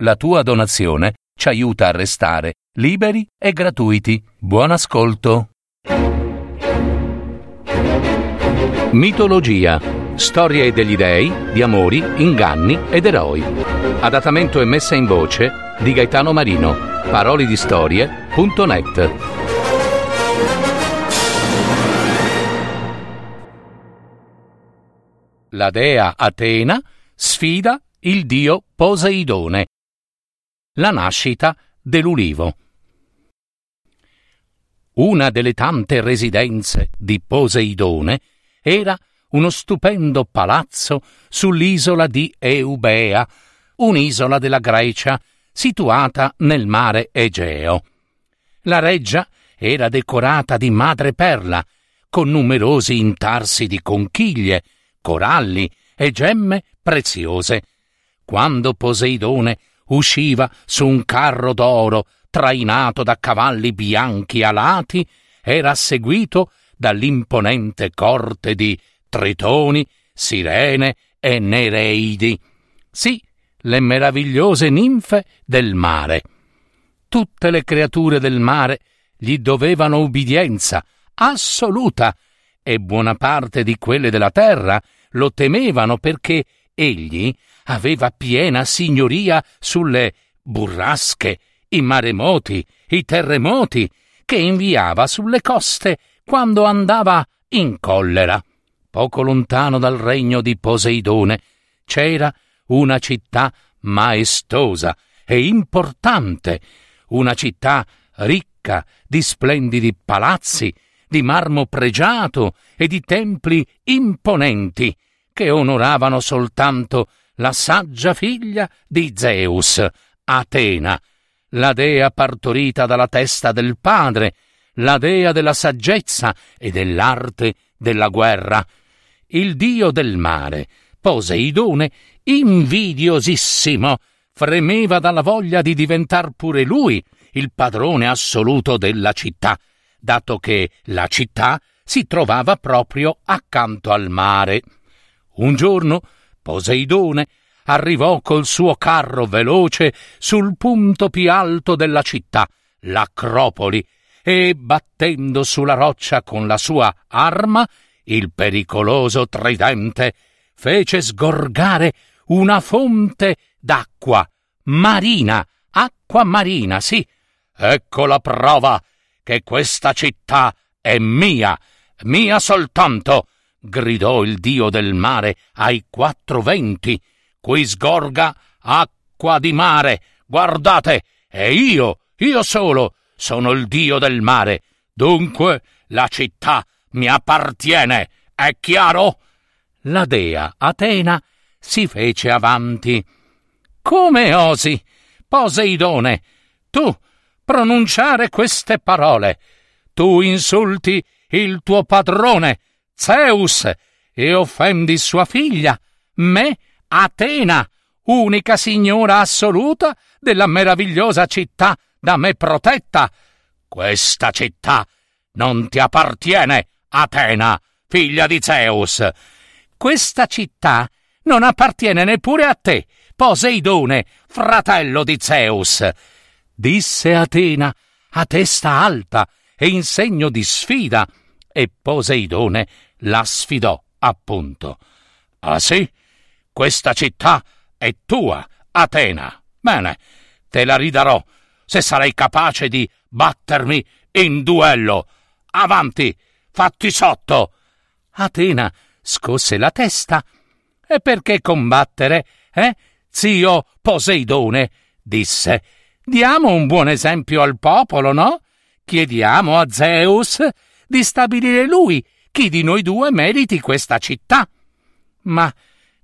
La tua donazione ci aiuta a restare liberi e gratuiti. Buon ascolto. Mitologia. Storie degli dei, di amori, inganni ed eroi. Adattamento e messa in voce di Gaetano Marino. Parolidistorie.net. La dea Atena sfida il dio Poseidone. La nascita dell'ulivo. Una delle tante residenze di Poseidone era uno stupendo palazzo sull'isola di Eubea, un'isola della Grecia situata nel mare Egeo. La reggia era decorata di madreperla, con numerosi intarsi di conchiglie, coralli e gemme preziose. Quando Poseidone usciva su un carro d'oro trainato da cavalli bianchi alati, era seguito dall'imponente corte di tritoni, sirene e nereidi. Sì, le meravigliose ninfe del mare. Tutte le creature del mare gli dovevano ubbidienza assoluta e buona parte di quelle della terra lo temevano perché egli aveva piena signoria sulle burrasche, i maremoti, i terremoti che inviava sulle coste quando andava in collera. Poco lontano dal regno di Poseidone c'era una città maestosa e importante, una città ricca di splendidi palazzi, di marmo pregiato e di templi imponenti che onoravano soltanto la saggia figlia di Zeus, Atena, la dea partorita dalla testa del padre, la dea della saggezza e dell'arte della guerra. Il dio del mare, Poseidone, invidiosissimo, fremeva dalla voglia di diventar pure lui il padrone assoluto della città, dato che la città si trovava proprio accanto al mare. Un giorno Poseidone arrivò col suo carro veloce sul punto più alto della città, l'Acropoli, e battendo sulla roccia con la sua arma, il pericoloso tridente, fece sgorgare una fonte d'acqua marina, acqua marina, sì. Ecco la prova che questa città è mia, mia soltanto, gridò il dio del mare ai quattro venti. Qui sgorga acqua di mare. Guardate, e io, io solo, sono il dio del mare. Dunque la città mi appartiene. È chiaro? La dea Atena si fece avanti. Come osi, Poseidone, tu pronunciare queste parole? Tu insulti il tuo padrone, Zeus, e offendi sua figlia, me, Atena, unica signora assoluta della meravigliosa città da me protetta. Questa città non ti appartiene, Atena, figlia di Zeus. Questa città non appartiene neppure a te, Poseidone, fratello di Zeus. Disse Atena a testa alta e in segno di sfida, e Poseidone la sfidò appunto. Ah sì? Questa città è tua, Atena. Bene, te la ridarò se sarai capace di battermi in duello. Avanti, fatti sotto. Atena scosse la testa. E perché combattere, eh? Zio Poseidone, disse. Diamo un buon esempio al popolo, no? Chiediamo a Zeus di stabilire lui chi di noi due meriti questa città. Ma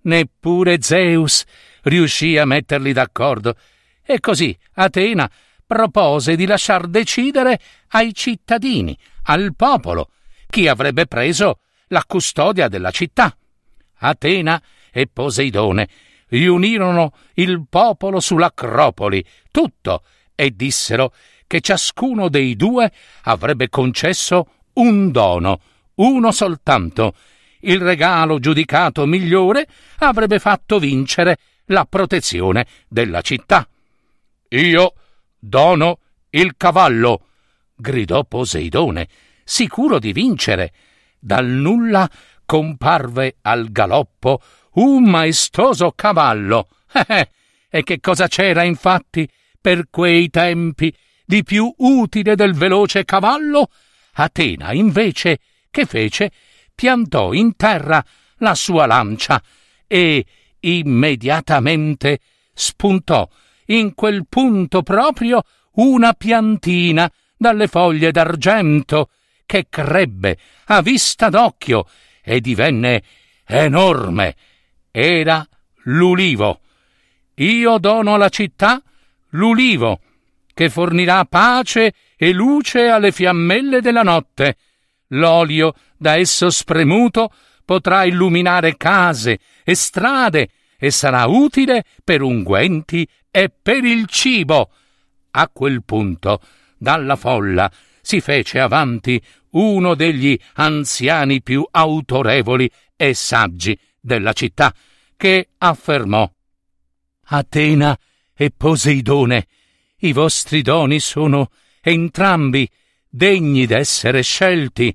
neppure Zeus riuscì a metterli d'accordo, e così Atena propose di lasciar decidere ai cittadini, al popolo, chi avrebbe preso la custodia della città. Atena e Poseidone riunirono il popolo sull'Acropoli, tutto, e dissero che ciascuno dei due avrebbe concesso un dono, uno soltanto. Il regalo giudicato migliore avrebbe fatto vincere la protezione della città. Io dono il cavallo, gridò Poseidone, sicuro di vincere. Dal nulla comparve al galoppo un maestoso cavallo. Eh, eh, e che cosa c'era, infatti, per quei tempi di più utile del veloce cavallo? Atena, invece, che fece? Piantò in terra la sua lancia e immediatamente spuntò in quel punto proprio una piantina dalle foglie d'argento che crebbe a vista d'occhio e divenne enorme. Era l'ulivo. Io dono alla città l'ulivo, che fornirà pace e luce alle fiammelle della notte. L'olio da esso spremuto potrà illuminare case e strade e sarà utile per unguenti e per il cibo. A quel punto, dalla folla si fece avanti uno degli anziani più autorevoli e saggi della città, che affermò Atena e Poseidone, i vostri doni sono entrambi degni d'essere scelti.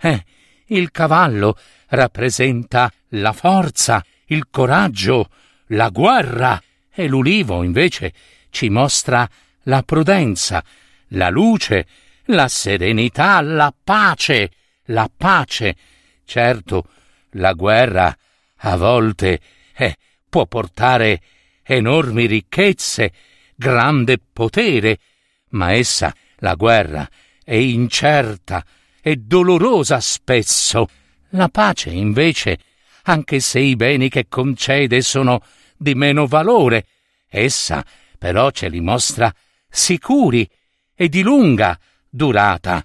Eh, il cavallo rappresenta la forza, il coraggio, la guerra, e l'ulivo invece ci mostra la prudenza, la luce, la serenità, la pace, la pace. Certo, la guerra a volte eh, può portare enormi ricchezze, grande potere, ma essa, la guerra, è incerta e dolorosa spesso. La pace, invece, anche se i beni che concede sono di meno valore, essa però ce li mostra sicuri e di lunga durata.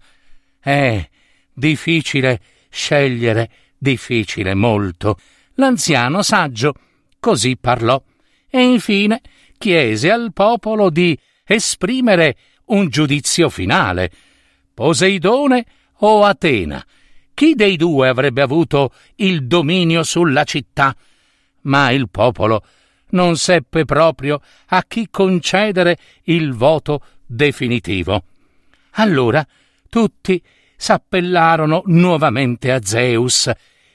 È difficile scegliere, difficile molto. L'anziano saggio così parlò e infine chiese al popolo di esprimere un giudizio finale. Poseidone o Atena? Chi dei due avrebbe avuto il dominio sulla città? Ma il popolo non seppe proprio a chi concedere il voto definitivo. Allora tutti s'appellarono nuovamente a Zeus.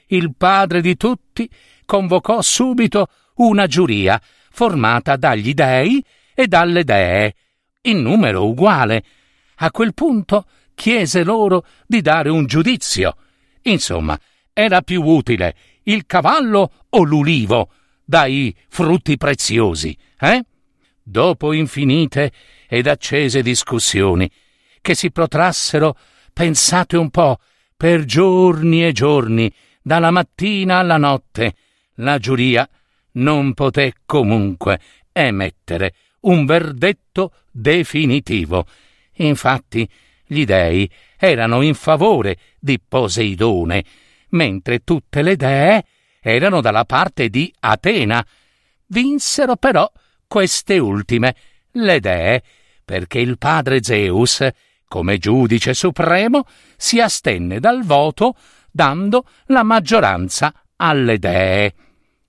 Il padre di tutti convocò subito una giuria formata dagli dei e dalle dee, in numero uguale. A quel punto chiese loro di dare un giudizio. Insomma, era più utile il cavallo o l'ulivo dai frutti preziosi, eh? Dopo infinite ed accese discussioni, che si protrassero, pensate un po', per giorni e giorni, dalla mattina alla notte, la giuria non poté comunque emettere un verdetto definitivo. Infatti, gli dei erano in favore di Poseidone, mentre tutte le dee erano dalla parte di Atena. Vinsero però queste ultime, le dee, perché il padre Zeus, come giudice supremo, si astenne dal voto dando la maggioranza alle dee.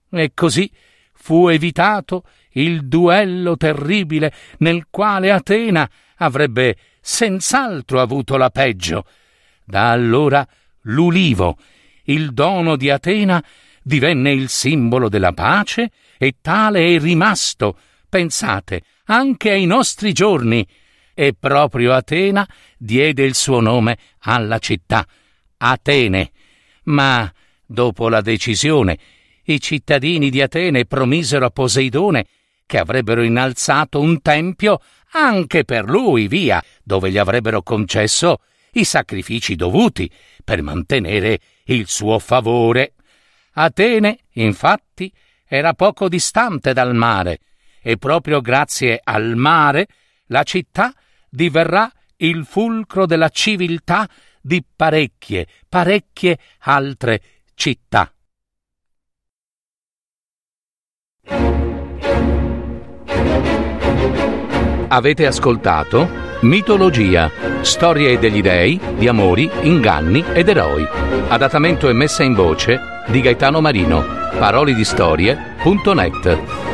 E così fu evitato il duello terribile nel quale Atena avrebbe senz'altro avuto la peggio. Da allora l'ulivo, il dono di Atena, divenne il simbolo della pace e tale è rimasto, pensate, anche ai nostri giorni. E proprio Atena diede il suo nome alla città, Atene. Ma dopo la decisione i cittadini di Atene promisero a Poseidone che avrebbero innalzato un tempio anche per lui, via, dove gli avrebbero concesso i sacrifici dovuti per mantenere il suo favore. Atene, infatti, era poco distante dal mare, e proprio grazie al mare la città diverrà il fulcro della civiltà di parecchie, parecchie altre città. Avete ascoltato Mitologia, storie degli dei, di amori, inganni ed eroi. Adattamento e messa in voce di Gaetano Marino. Parole di storie.net